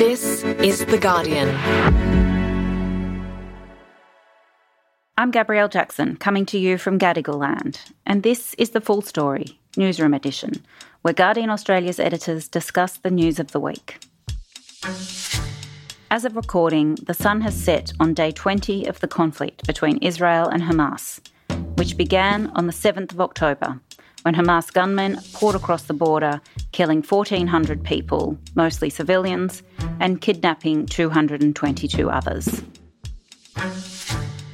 This is The Guardian. I'm Gabrielle Jackson, coming to you from Gadigal Land, and this is the full story, newsroom edition, where Guardian Australia's editors discuss the news of the week. As of recording, the sun has set on day 20 of the conflict between Israel and Hamas, which began on the 7th of October when Hamas gunmen poured across the border, killing 1,400 people, mostly civilians, and kidnapping 222 others.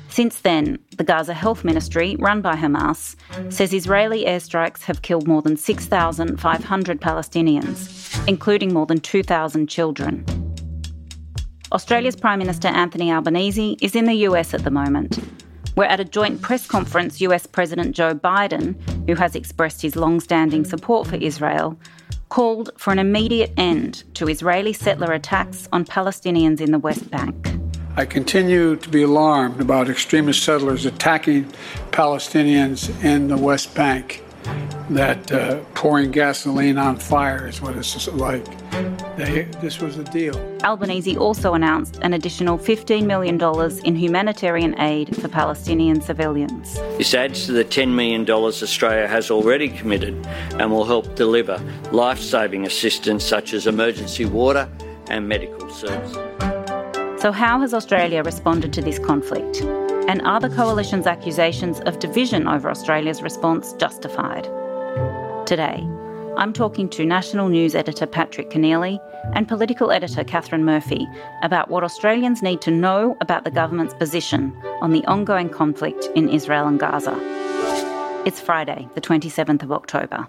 Since then, the Gaza Health Ministry, run by Hamas, says Israeli airstrikes have killed more than 6,500 Palestinians, including more than 2,000 children. Australia's Prime Minister Anthony Albanese is in the US at the moment, where at a joint press conference, US President Joe Biden, who has expressed his long standing support for Israel, called for an immediate end to Israeli settler attacks on Palestinians in the West Bank. I continue to be alarmed about extremist settlers attacking Palestinians in the West Bank. That uh, pouring gasoline on fire is what it's like. They, this was a deal. Albanese also announced an additional $15 million in humanitarian aid for Palestinian civilians. This adds to the $10 million Australia has already committed and will help deliver life saving assistance such as emergency water and medical services. So, how has Australia responded to this conflict? And are the coalition's accusations of division over Australia's response justified? Today, I'm talking to national news editor Patrick Keneally and political editor Katharine Murphy about what Australians need to know about the government's position on the ongoing conflict in Israel and Gaza. It's Friday, the 27th of October.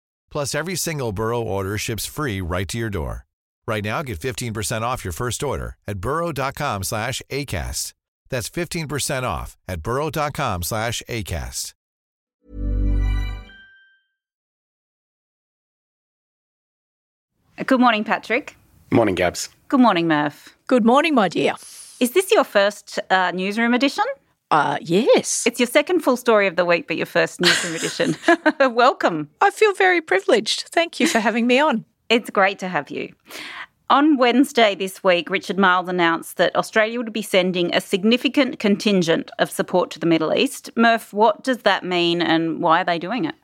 Plus, every single Burrow order ships free right to your door. Right now, get 15% off your first order at burrow.com slash ACAST. That's 15% off at burrow.com slash ACAST. Good morning, Patrick. Morning, Gabs. Good morning, Murph. Good morning, my dear. Is this your first uh, newsroom edition? Uh, yes. It's your second full story of the week, but your first newsroom edition. Welcome. I feel very privileged. Thank you for having me on. It's great to have you. On Wednesday this week, Richard Marles announced that Australia would be sending a significant contingent of support to the Middle East. Murph, what does that mean and why are they doing it?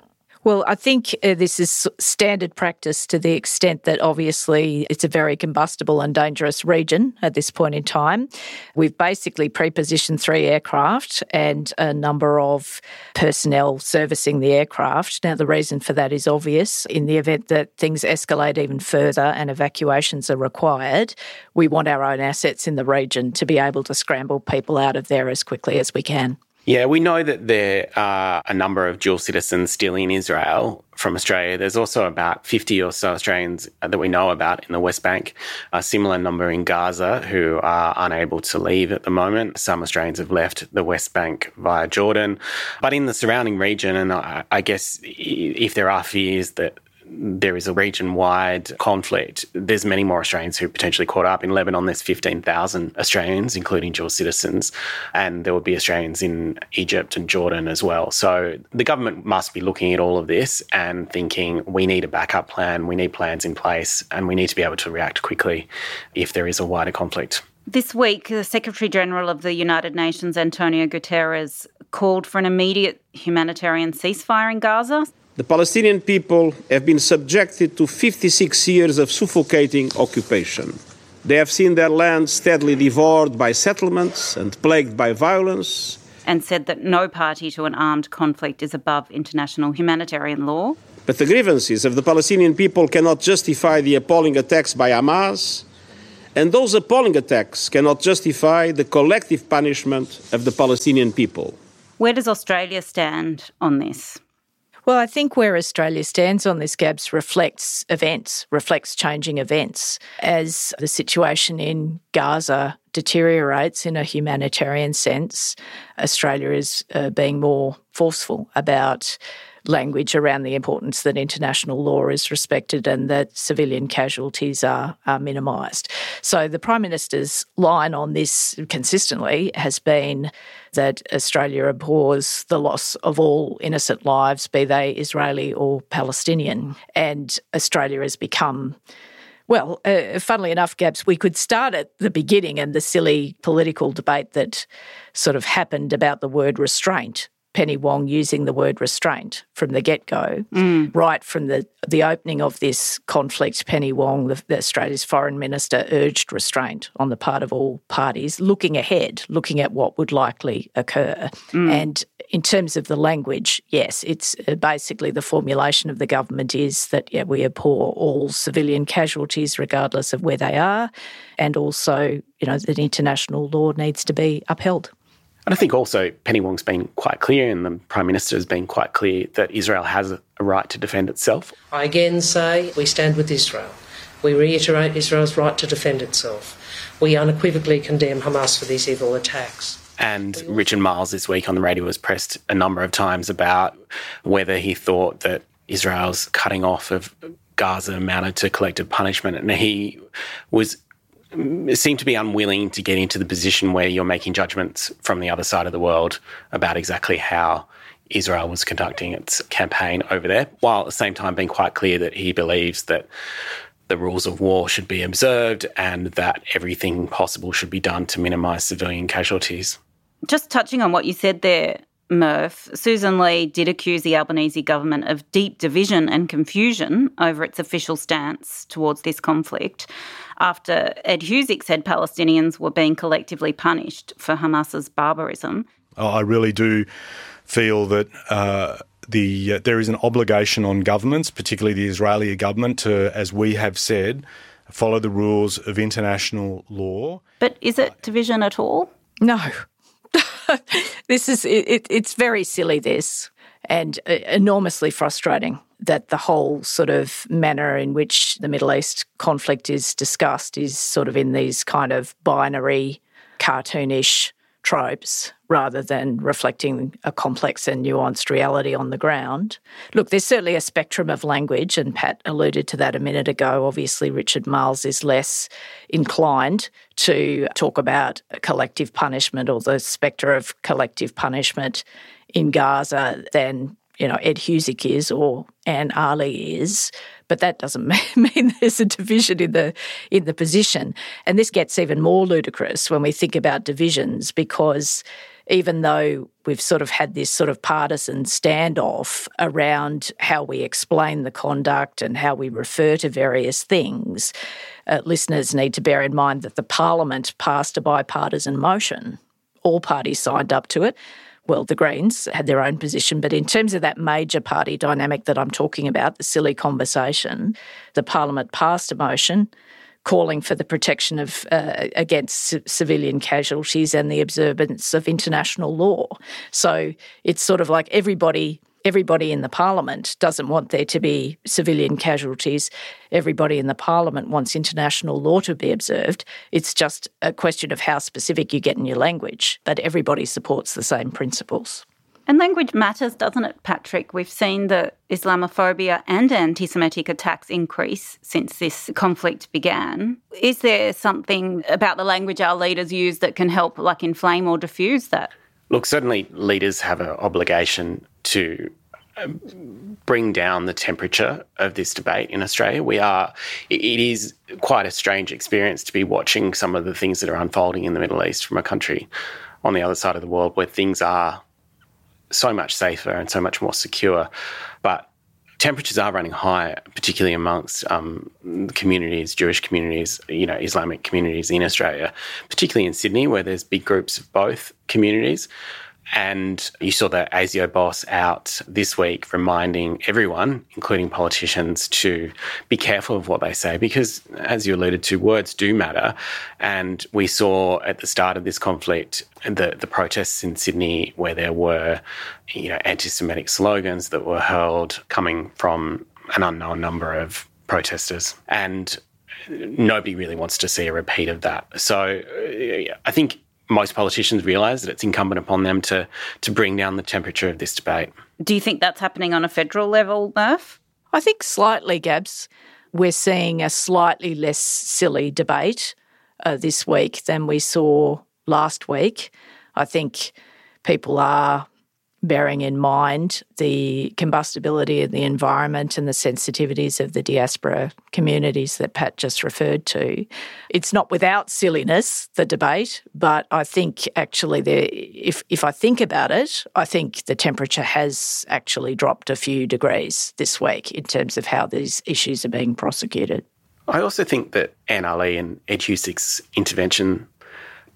Well, I think uh, this is standard practice to the extent that obviously it's a very combustible and dangerous region at this point in time. We've basically pre-positioned three aircraft and a number of personnel servicing the aircraft. Now, the reason for that is obvious. In the event that things escalate even further and evacuations are required, we want our own assets in the region to be able to scramble people out of there as quickly as we can. Yeah, we know that there are a number of dual citizens still in Israel from Australia. There's also about 50 or so Australians that we know about in the West Bank, a similar number in Gaza who are unable to leave at the moment. Some Australians have left the West Bank via Jordan. But in the surrounding region, and I, guess if there are fears that there is a region wide conflict, there's many more Australians who are potentially caught up. In Lebanon, there's 15,000 Australians, including dual citizens, and there will be Australians in Egypt and Jordan as well. So the government must be looking at all of this and thinking we need a backup plan, we need plans in place, and we need to be able to react quickly if there is a wider conflict. This week, the Secretary General of the United Nations, Antonio Guterres, called for an immediate humanitarian ceasefire in Gaza. The Palestinian people have been subjected to 56 years of suffocating occupation. They have seen their land steadily devoured by settlements and plagued by violence, and said that no party to an armed conflict is above international humanitarian law. But the grievances of the Palestinian people cannot justify the appalling attacks by Hamas, and those appalling attacks cannot justify the collective punishment of the Palestinian people. Where does Australia stand on this? Well, I think where Australia stands on this, Gabs, reflects events, reflects changing events. As the situation in Gaza deteriorates in a humanitarian sense, Australia is uh, being more forceful about language around the importance that international law is respected and that civilian casualties are, are minimised. So the Prime Minister's line on this consistently has been that Australia abhors the loss of all innocent lives, be they Israeli or Palestinian. And Australia has become well, uh, funnily enough, Gabs, we could start at the beginning and the silly political debate that sort of happened about the word restraint Penny Wong using the word restraint from the get go, mm. right from the, the opening of this conflict. Penny Wong, the, the Australia's foreign minister, urged restraint on the part of all parties, looking ahead, looking at what would likely occur. Mm. And in terms of the language, yes, it's uh, basically the formulation of the government is that yeah, we abhor all civilian casualties, regardless of where they are, and also, you know, that international law needs to be upheld. And I think also Penny Wong's been quite clear, and the Prime Minister has been quite clear that Israel has a right to defend itself. I again say we stand with Israel. We reiterate Israel's right to defend itself. We unequivocally condemn Hamas for these evil attacks. And Richard Marles this week on the radio was pressed a number of times about whether he thought that Israel's cutting off of Gaza amounted to collective punishment. And he was seem to be unwilling to get into the position where you're making judgments from the other side of the world about exactly how Israel was conducting its campaign over there, while at the same time being quite clear that he believes that the rules of war should be observed and that everything possible should be done to minimise civilian casualties. Just touching on what you said there, Murph, Susan Lee did accuse the Albanese government of deep division and confusion over its official stance towards this conflict after Ed Husic said Palestinians were being collectively punished for Hamas's barbarism. Oh, I really do feel that. Uh, the, uh, there is an obligation on governments, particularly the Israeli government, to, as we have said, follow the rules of international law. But is it division at all? No. this is it, it's very silly this and uh, enormously frustrating that the whole sort of manner in which the Middle East conflict is discussed is sort of in these kind of binary, cartoonish tropes rather than reflecting a complex and nuanced reality on the ground. Look, there's certainly a spectrum of language, and Pat alluded to that a minute ago. Obviously, Richard Marles is less inclined to talk about collective punishment or the spectre of collective punishment in Gaza than you know Ed Husic is or Anne Aly is, but that doesn't mean there's a division in the in the position. And this gets even more ludicrous when we think about divisions because even though we've sort of had this sort of partisan standoff around how we explain the conduct and how we refer to various things, uh, listeners need to bear in mind that the parliament passed a bipartisan motion. All parties signed up to it well, the Greens had their own position, but in terms of that major party dynamic that I'm talking about, the silly conversation, the Parliament passed a motion calling for the protection of uh, against c- civilian casualties and the observance of international law. So it's sort of like everybody everybody in the parliament doesn't want there to be civilian casualties. Everybody in the parliament wants international law to be observed. It's just a question of how specific you get in your language, but everybody supports the same principles. And language matters, doesn't it, Patrick? We've seen the Islamophobia and anti Semitic attacks increase since this conflict began. Is there something about the language our leaders use that can help, like, inflame or diffuse that? Look, certainly leaders have an obligation to bring down the temperature of this debate in Australia. We are, it is quite a strange experience to be watching some of the things that are unfolding in the Middle East from a country on the other side of the world where things are so much safer and so much more secure. But temperatures are running high, particularly amongst um, communities, Jewish communities, you know, Islamic communities in Australia, particularly in Sydney, where there's big groups of both communities. And you saw the ASIO boss out this week reminding everyone, including politicians, to be careful of what they say because, as you alluded to, words do matter. And we saw at the start of this conflict the, the protests in Sydney where there were you know, anti Semitic slogans that were hurled coming from an unknown number of protesters. And nobody really wants to see a repeat of that. So uh, I think most politicians realise that it's incumbent upon them to to bring down the temperature of this debate. Do you think that's happening on a federal level, Murph? I think slightly, Gabs. We're seeing a slightly less silly debate uh, this week than we saw last week. I think people are bearing in mind the combustibility of the environment and the sensitivities of the diaspora communities that Pat just referred to. It's not without silliness, the debate, but I think actually, there, if, if I think about it, I think the temperature has actually dropped a few degrees this week in terms of how these issues are being prosecuted. I also think that Aly and Ed Husic's intervention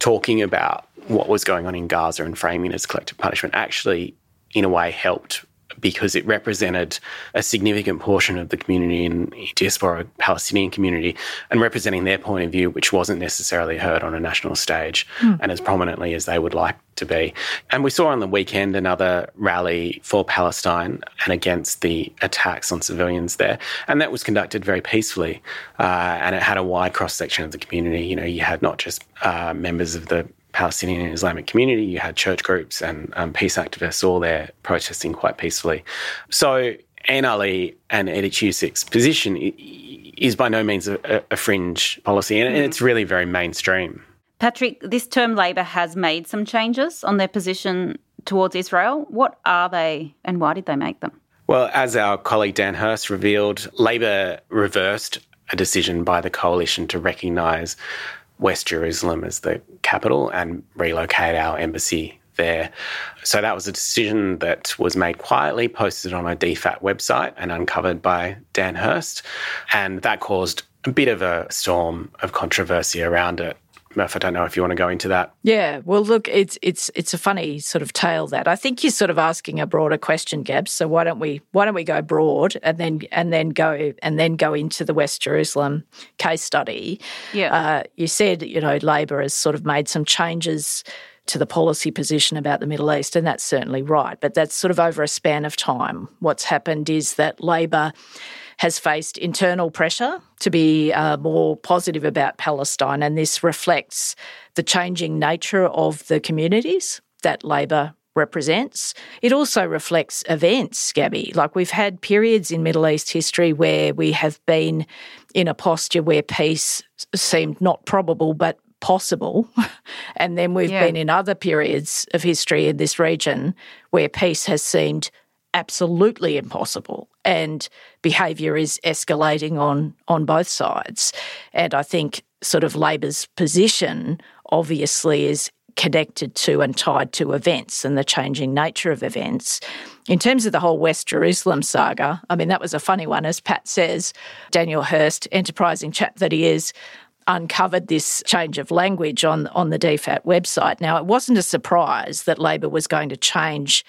talking about what was going on in Gaza and framing it as collective punishment actually, in a way, helped because it represented a significant portion of the community in diaspora Palestinian community and representing their point of view, which wasn't necessarily heard on a national stage mm. and as prominently as they would like to be. And we saw on the weekend another rally for Palestine and against the attacks on civilians there. And that was conducted very peacefully. Uh, and it had a wide cross section of the community. You know, you had not just uh, members of the Palestinian and Islamic community. You had church groups and um, peace activists all there protesting quite peacefully. So Anne Aly and Ed Husic's position is by no means a, a fringe policy, and, and it's really very mainstream. Patrick, this term Labor has made some changes on their position towards Israel. What are they, and why did they make them? Well, as our colleague Dan Hurst revealed, Labor reversed a decision by the coalition to recognise West Jerusalem as the capital and relocate our embassy there. So that was a decision that was made quietly, posted on a DFAT website, and uncovered by Dan Hurst. And that caused a bit of a storm of controversy around it. Murph, I don't know if you want to go into that. Yeah, well, look, it's it's it's a funny sort of tale that I think you're sort of asking a broader question, Gabs. So why don't we why don't we go broad and then and then go and then go into the West Jerusalem case study? Yeah, uh, you said you know Labor has sort of made some changes to the policy position about the Middle East, and that's certainly right. But that's sort of over a span of time. What's happened is that Labor has faced internal pressure to be uh, more positive about Palestine, and this reflects the changing nature of the communities that Labor represents. It also reflects events, Gabby. Like we've had periods in Middle East history where we have been in a posture where peace seemed not probable but possible. and then we've yeah. been in other periods of history in this region where peace has seemed absolutely impossible and behaviour is escalating on on both sides and i think sort of labor's position obviously is connected to and tied to events and the changing nature of events in terms of the whole West Jerusalem saga, I mean, that was a funny one. As Pat says, Daniel Hurst, enterprising chap that he is, uncovered this change of language on, on the DFAT website. Now, it wasn't a surprise that Labor was going to change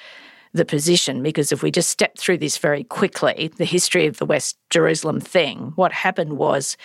the position because if we just step through this very quickly, the history of the West Jerusalem thing, what happened was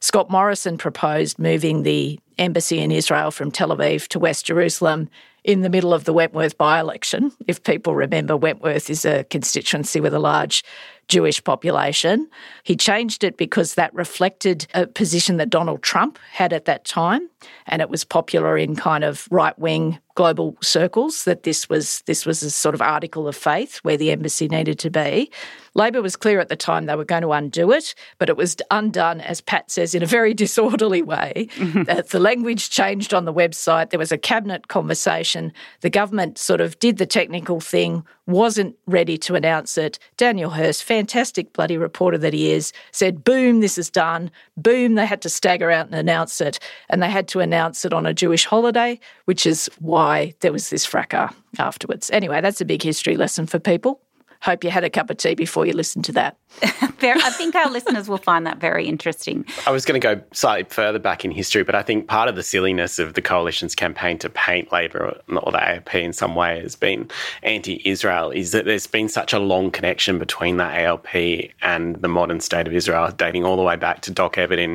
Scott Morrison proposed moving the embassy in Israel from Tel Aviv to West Jerusalem in the middle of the Wentworth by election. If people remember, Wentworth is a constituency with a large Jewish population. He changed it because that reflected a position that Donald Trump had at that time, and it was popular in kind of right wing global circles that this was this was a sort of article of faith where the embassy needed to be. Labor was clear at the time they were going to undo it, but it was undone, as Pat says, in a very disorderly way. Mm-hmm. the language changed on the website. There was a cabinet conversation. The government sort of did the technical thing, wasn't ready to announce it. Daniel Hurst, fantastic bloody reporter that he is, said, boom, this is done. Boom, they had to stagger out and announce it. And they had to announce it on a Jewish holiday, which is why there was this fracas afterwards. Anyway, that's a big history lesson for people. Hope you had a cup of tea before you listened to that. I think our listeners will find that very interesting. I was going to go slightly further back in history, but I think part of the silliness of the coalition's campaign to paint Labor or the ALP in some way as being anti-Israel is that there's been such a long connection between the ALP and the modern state of Israel, dating all the way back to Doc Evatt in,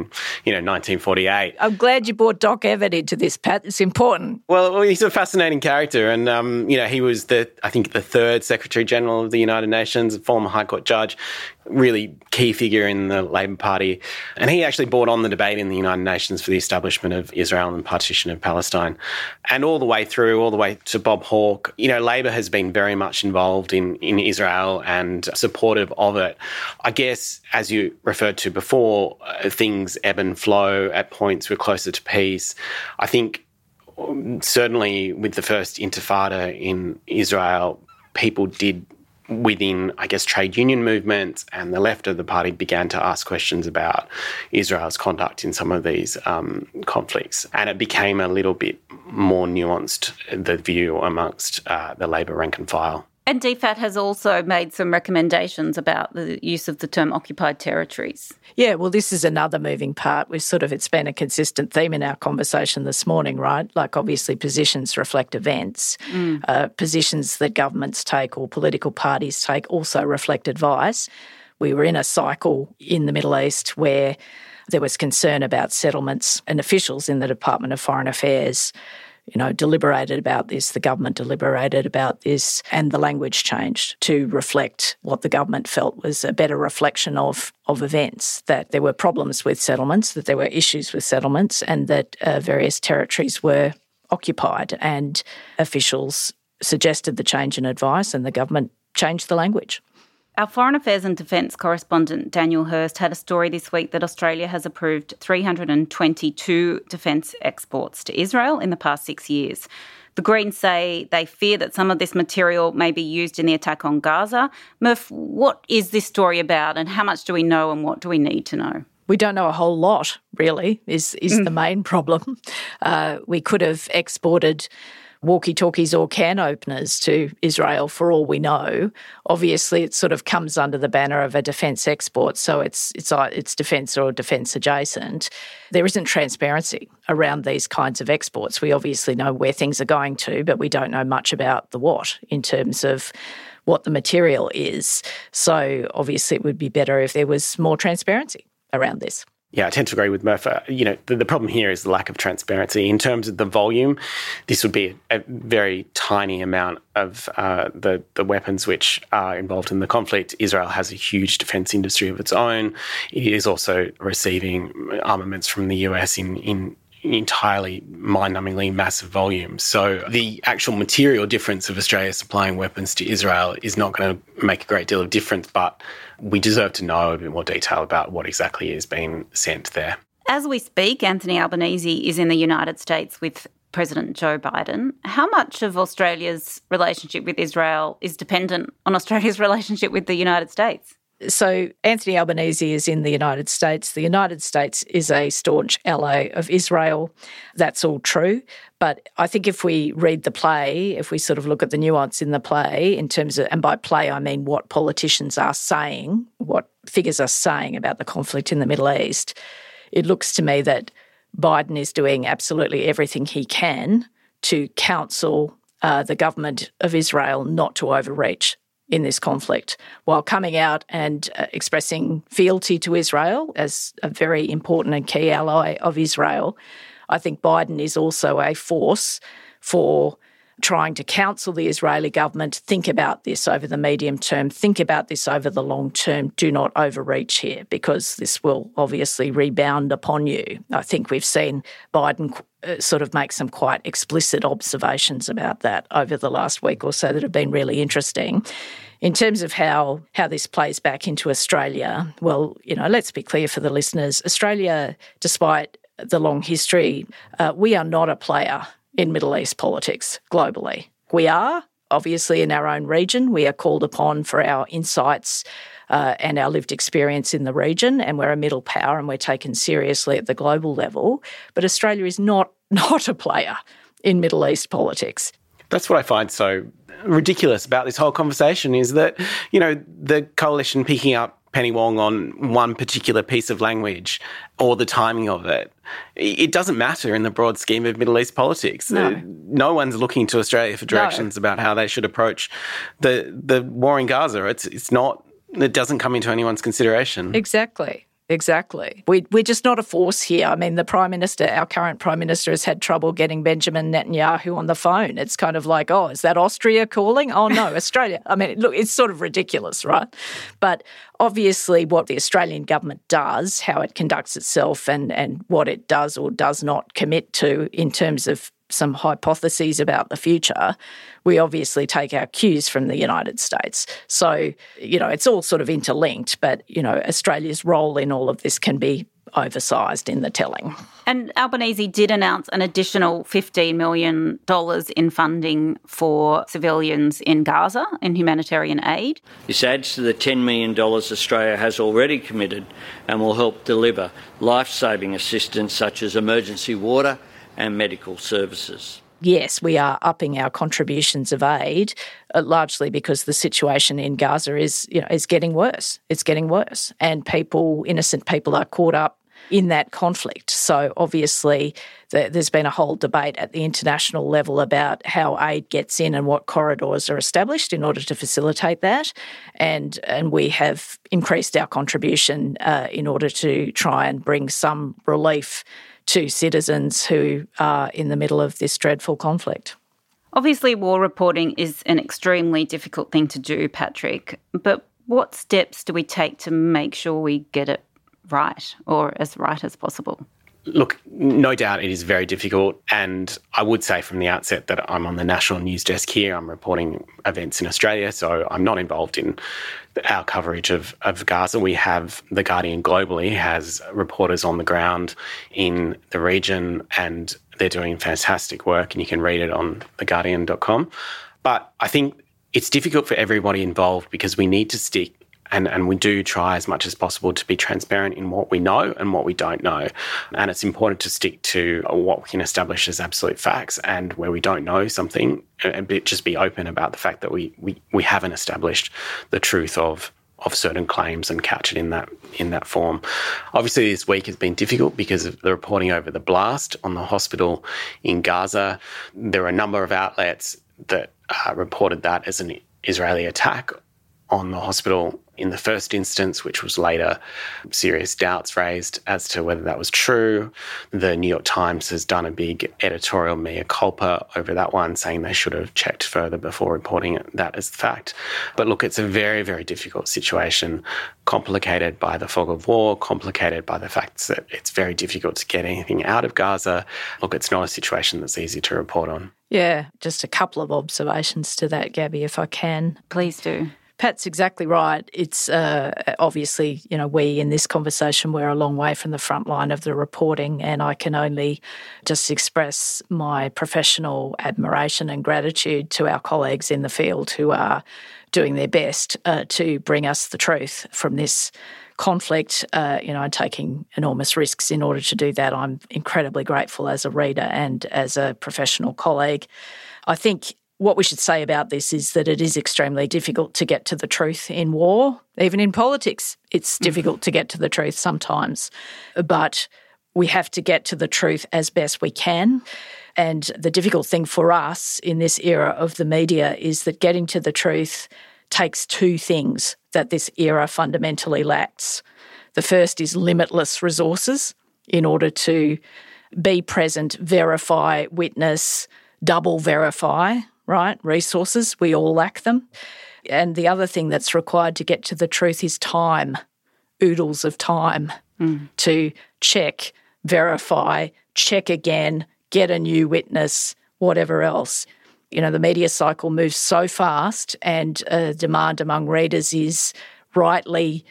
you know, 1948. I'm glad you brought Doc Evatt into this, Pat. It's important. Well, he's a fascinating character, and um, you know, he was the I think the third Secretary General of the United Nations, former High Court judge, really key figure in the Labor Party. And he actually brought on the debate in the United Nations for the establishment of Israel and partition of Palestine. And all the way through, all the way to Bob Hawke, you know, Labor has been very much involved in, in Israel and supportive of it. I guess, as you referred to before, uh, things ebb and flow. At points, we're closer to peace. I think um, certainly with the first intifada in Israel, people did within, I guess, trade union movements and the left of the party began to ask questions about Israel's conduct in some of these um, conflicts. And it became a little bit more nuanced, the view amongst uh, the Labor rank and file. And DFAT has also made some recommendations about the use of the term occupied territories. Yeah, well, this is another moving part. We've sort of, it's been a consistent theme in our conversation this morning, right? Like, obviously, positions reflect events. Mm. Uh, positions that governments take or political parties take also reflect advice. We were in a cycle in the Middle East where there was concern about settlements and officials in the Department of Foreign Affairs you know, deliberated about this, the government deliberated about this, and the language changed to reflect what the government felt was a better reflection of, of events, that there were problems with settlements, that there were issues with settlements, and that uh, various territories were occupied. And officials suggested the change in advice, and the government changed the language. Our Foreign Affairs and Defence correspondent Daniel Hurst had a story this week that Australia has approved 322 defence exports to Israel in the past six years. The Greens say they fear that some of this material may be used in the attack on Gaza. Murph, what is this story about and how much do we know and what do we need to know? We don't know a whole lot, really, is, is mm. the main problem. Uh, we could have exported walkie talkies or can openers to Israel for all we know. Obviously, it sort of comes under the banner of a defence export, so it's it's uh, it's defence or defence adjacent. There isn't transparency around these kinds of exports. We obviously know where things are going to, but we don't know much about the what in terms of what the material is. So obviously, it would be better if there was more transparency around this. Yeah, I tend to agree with Murphy. You know, the, the, problem here is the lack of transparency. In terms of the volume, this would be a, a very tiny amount of uh, the, the weapons which are involved in the conflict. Israel has a huge defense industry of its own. It is also receiving armaments from the US in, in entirely mind-numbingly massive volumes. So the actual material difference of Australia supplying weapons to Israel is not going to make a great deal of difference, but we deserve to know a bit more detail about what exactly is being sent there. As we speak, Anthony Albanese is in the United States with President Joe Biden. How much of Australia's relationship with Israel is dependent on Australia's relationship with the United States? So, Anthony Albanese is in the United States. The United States is a staunch ally of Israel. That's all true. But I think if we read the play, if we sort of look at the nuance in the play, in terms of, and by play, I mean what politicians are saying, what figures are saying about the conflict in the Middle East, it looks to me that Biden is doing absolutely everything he can to counsel uh, the government of Israel not to overreach in this conflict while coming out and uh, expressing fealty to Israel as a very important and key ally of Israel. I think Biden is also a force for trying to counsel the Israeli government think about this over the medium term, think about this over the long term. Do not overreach here because this will obviously rebound upon you. I think we've seen Biden uh, sort of make some quite explicit observations about that over the last week or so that have been really interesting. In terms of how how this plays back into Australia, well, you know, let's be clear for the listeners. Australia, despite the long history, uh, we are not a player in Middle East politics globally. We are obviously in our own region. We are called upon for our insights uh, and our lived experience in the region, and we're a middle power and we're taken seriously at the global level. But Australia is not not a player in Middle East politics. That's what I find so ridiculous about this whole conversation is that, you know, the coalition picking up Penny Wong on one particular piece of language or the timing of it. It doesn't matter in the broad scheme of Middle East politics. No, uh, no one's looking to Australia for directions no. about how they should approach the the war in Gaza. It's it's not it doesn't come into anyone's consideration. Exactly. Exactly. We, we're just not a force here. I mean, the Prime Minister, our current Prime Minister, has had trouble getting Benjamin Netanyahu on the phone. It's kind of like, oh, is that Austria calling? Oh, no, Australia. I mean, look, it's sort of ridiculous, right? But obviously, what the Australian government does, how it conducts itself, and, and what it does or does not commit to in terms of some hypotheses about the future, we obviously take our cues from the United States. So, you know, it's all sort of interlinked, but, you know, Australia's role in all of this can be oversized in the telling. And Albanese did announce an additional $15 million in funding for civilians in Gaza in humanitarian aid. This adds to the $10 million Australia has already committed and will help deliver life saving assistance such as emergency water and medical services. Yes, we are upping our contributions of aid, uh, largely because the situation in Gaza is, you know, is getting worse. It's getting worse, and people, innocent people, are caught up in that conflict. So obviously, the, there's been a whole debate at the international level about how aid gets in and what corridors are established in order to facilitate that, and and we have increased our contribution uh, in order to try and bring some relief to citizens who are in the middle of this dreadful conflict. Obviously, war reporting is an extremely difficult thing to do, Patrick, but what steps do we take to make sure we get it right or as right as possible? Look, no doubt it is very difficult. And I would say from the outset that I'm on the national news desk here. I'm reporting events in Australia, so I'm not involved in our coverage of, of Gaza. We have The Guardian globally has reporters on the ground in the region, and they're doing fantastic work, and you can read it on theguardian.com. But I think it's difficult for everybody involved because we need to stick and, and we do try as much as possible to be transparent in what we know and what we don't know. And it's important to stick to what we can establish as absolute facts and where we don't know something, and just be open about the fact that we, we, we haven't established the truth of of certain claims and couch it in that in that form. Obviously, this week has been difficult because of the reporting over the blast on the hospital in Gaza. There are a number of outlets that uh, reported that as an Israeli attack on the hospital in the first instance, which was later serious doubts raised as to whether that was true. The New York Times has done a big editorial mea culpa over that one, saying they should have checked further before reporting it, that as fact. But look, it's a very, very difficult situation, complicated by the fog of war, complicated by the fact that it's very difficult to get anything out of Gaza. Look, it's not a situation that's easy to report on. Yeah, just a couple of observations to that, Gabby, if I can. Please do. Pat's exactly right. It's uh, obviously, you know, we in this conversation, we're a long way from the front line of the reporting, and I can only just express my professional admiration and gratitude to our colleagues in the field who are doing their best uh, to bring us the truth from this conflict, uh, you know, and taking enormous risks in order to do that. I'm incredibly grateful as a reader and as a professional colleague. I think what we should say about this is that it is extremely difficult to get to the truth in war. Even in politics, it's mm-hmm. difficult to get to the truth sometimes. But we have to get to the truth as best we can. And the difficult thing for us in this era of the media is that getting to the truth takes two things that this era fundamentally lacks. The first is limitless resources in order to be present, verify, witness, double verify right? Resources, we all lack them. And the other thing that's required to get to the truth is time, oodles of time mm. to check, verify, check again, get a new witness, whatever else. You know, the media cycle moves so fast, and uh, demand among readers is rightly,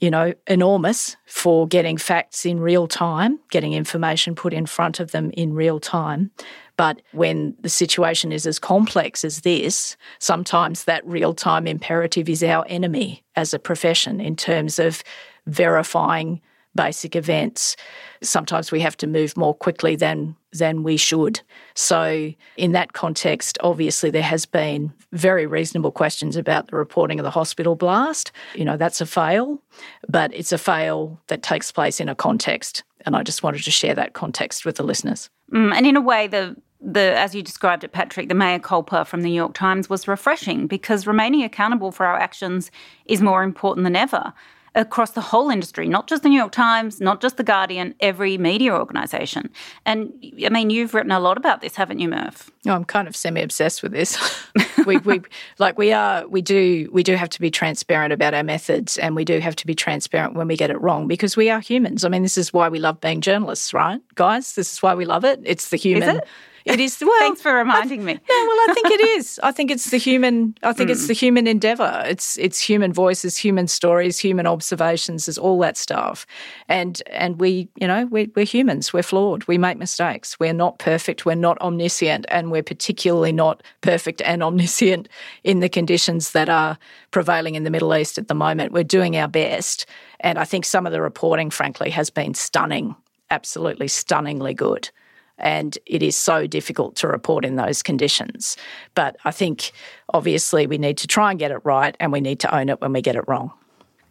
you know, enormous for getting facts in real time, getting information put in front of them in real time. But when the situation is as complex as this, sometimes that real time imperative is our enemy as a profession in terms of verifying basic events. Sometimes we have to move more quickly than than we should. So, in that context, obviously, there has been very reasonable questions about the reporting of the hospital blast. You know, that's a fail, but it's a fail that takes place in a context. And I just wanted to share that context with the listeners. Mm, and in a way, the the as you described it, Patrick, the mea culpa from the New York Times was refreshing because remaining accountable for our actions is more important than ever across the whole industry, not just the New York Times, not just the Guardian, every media organisation. And I mean, you've written a lot about this, haven't you, Murph? Oh, I'm kind of semi-obsessed with this. we, we like we are we do we do have to be transparent about our methods, and we do have to be transparent when we get it wrong because we are humans. I mean, this is why we love being journalists, right, guys? This is why we love it. It's the human. It is. Well, thanks for reminding me. Yeah, well, I think it is. I think it's the human. I think mm. it's the human endeavor. It's it's human voices, human stories, human observations, is all that stuff. And and we, you know, we, we're humans. We're flawed. We make mistakes. We're not perfect. We're not omniscient, and we're particularly not perfect and omniscient in the conditions that are prevailing in the Middle East at the moment. We're doing our best, and I think some of the reporting, frankly, has been stunning. Absolutely stunningly good and it is so difficult to report in those conditions. But I think obviously we need to try and get it right and we need to own it when we get it wrong.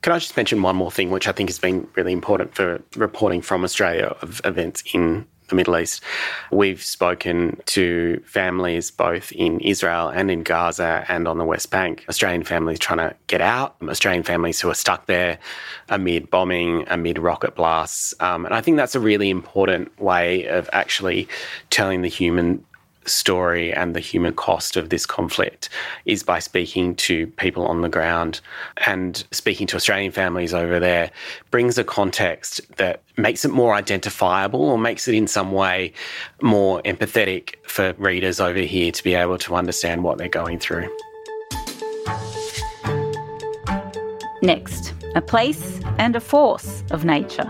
Can I just mention one more thing, which I think has been really important for reporting from Australia of events in the Middle East. We've spoken to families both in Israel and in Gaza and on the West Bank. Australian families trying to get out, Australian families who are stuck there amid bombing, amid rocket blasts. Um, and I think that's a really important way of actually telling the human story and the human cost of this conflict is by speaking to people on the ground and speaking to Australian families over there brings a context that makes it more identifiable or makes it in some way more empathetic for readers over here to be able to understand what they're going through. Next, a place and a force of nature.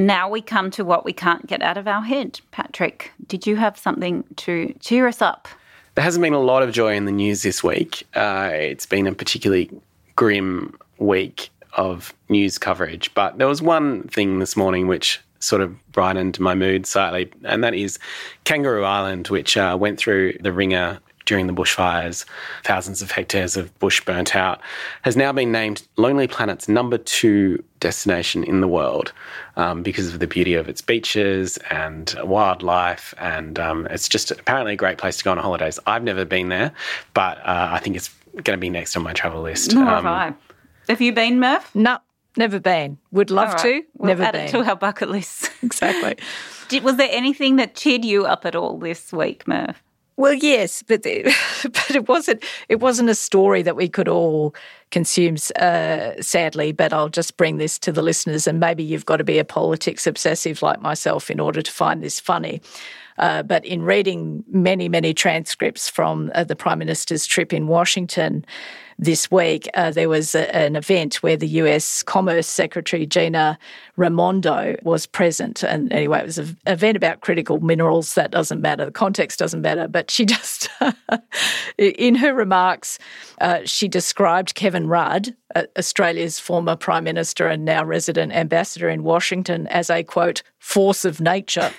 And now we come to what we can't get out of our head. Patrick, did you have something to cheer us up? There hasn't been a lot of joy in the news this week. Uh, it's been a particularly grim week of news coverage, but there was one thing this morning which sort of brightened my mood slightly, and that is Kangaroo Island, which uh, went through the wringer during the bushfires, thousands of hectares of bush burnt out, has now been named Lonely Planet's number two destination in the world um, because of the beauty of its beaches and wildlife. And um, it's just apparently a great place to go on holidays. I've never been there, but uh, I think it's going to be next on my travel list. Nor um, have I. Have you been, Murph? No, never been. Would love right. to. We'll never add been. it to our bucket list. exactly. Did, was there anything that cheered you up at all this week, Murph? Well, yes, but the, but it wasn't it wasn't a story that we could all consume, uh, sadly. But I'll just bring this to the listeners, and maybe you've got to be a politics obsessive like myself in order to find this funny. Uh, but in reading many, many transcripts from uh, the Prime Minister's trip in Washington, this week, uh, there was a, an event where the US Commerce Secretary Gina Raimondo was present. And anyway, it was an event about critical minerals. That doesn't matter. The context doesn't matter. But she just, in her remarks, uh, she described Kevin Rudd, Australia's former Prime Minister and now resident ambassador in Washington, as a quote, force of nature.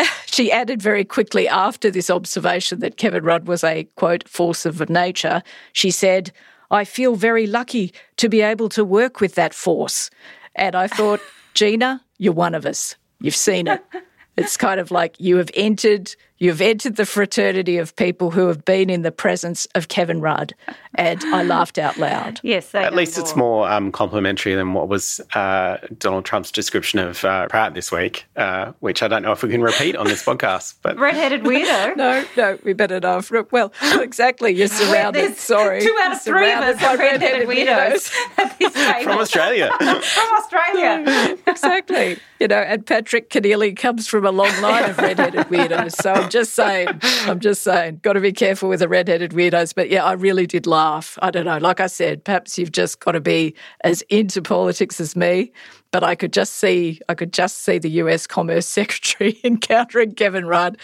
she added very quickly after this observation that Kevin Rudd was a quote force of nature. She said, I feel very lucky to be able to work with that force. And I thought, Gina, you're one of us. You've seen it. It's kind of like you have entered You've entered the fraternity of people who have been in the presence of Kevin Rudd. And I laughed out loud. Yes. At least it's more um, complimentary than what was uh, Donald Trump's description of uh, Pratt this week, uh, which I don't know if we can repeat on this podcast. But Red-headed weirdo. no, no, we better not. Well, exactly. You're surrounded. sorry. Two out of three of us are red-headed weirdos. weirdos. From Australia. from Australia. exactly. You know, and Patrick Keneally comes from a long line of red-headed weirdos. So I'm just saying, I'm just saying, got to be careful with the red-headed weirdos. But yeah, I really did laugh. I don't know. Like I said, perhaps you've just got to be as into politics as me. But I could just see, I could just see the U.S. Commerce Secretary encountering Kevin Rudd,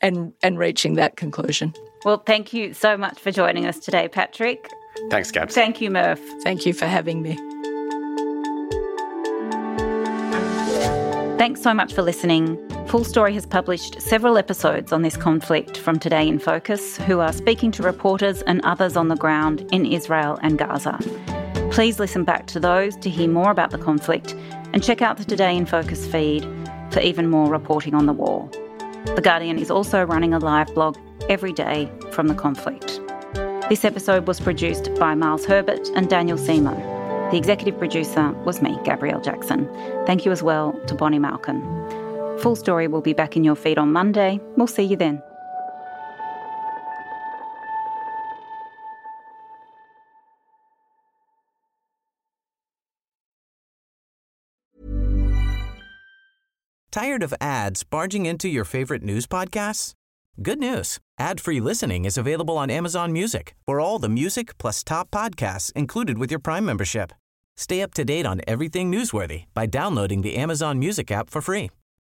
and and reaching that conclusion. Well, thank you so much for joining us today, Patrick. Thanks, Gabs. Thank you, Murph. Thank you for having me. Thanks so much for listening. Full Story has published several episodes on this conflict from Today in Focus, who are speaking to reporters and others on the ground in Israel and Gaza. Please listen back to those to hear more about the conflict and check out the Today in Focus feed for even more reporting on the war. The Guardian is also running a live blog every day from the conflict. This episode was produced by Miles Herbert and Daniel Semo. The executive producer was me, Gabrielle Jackson. Thank you as well to Bonnie Malkin. Full story will be back in your feed on Monday. We'll see you then. Tired of ads barging into your favorite news podcasts? Good news. Ad-free listening is available on Amazon Music for all the music plus top podcasts included with your Prime membership. Stay up to date on everything newsworthy by downloading the Amazon Music app for free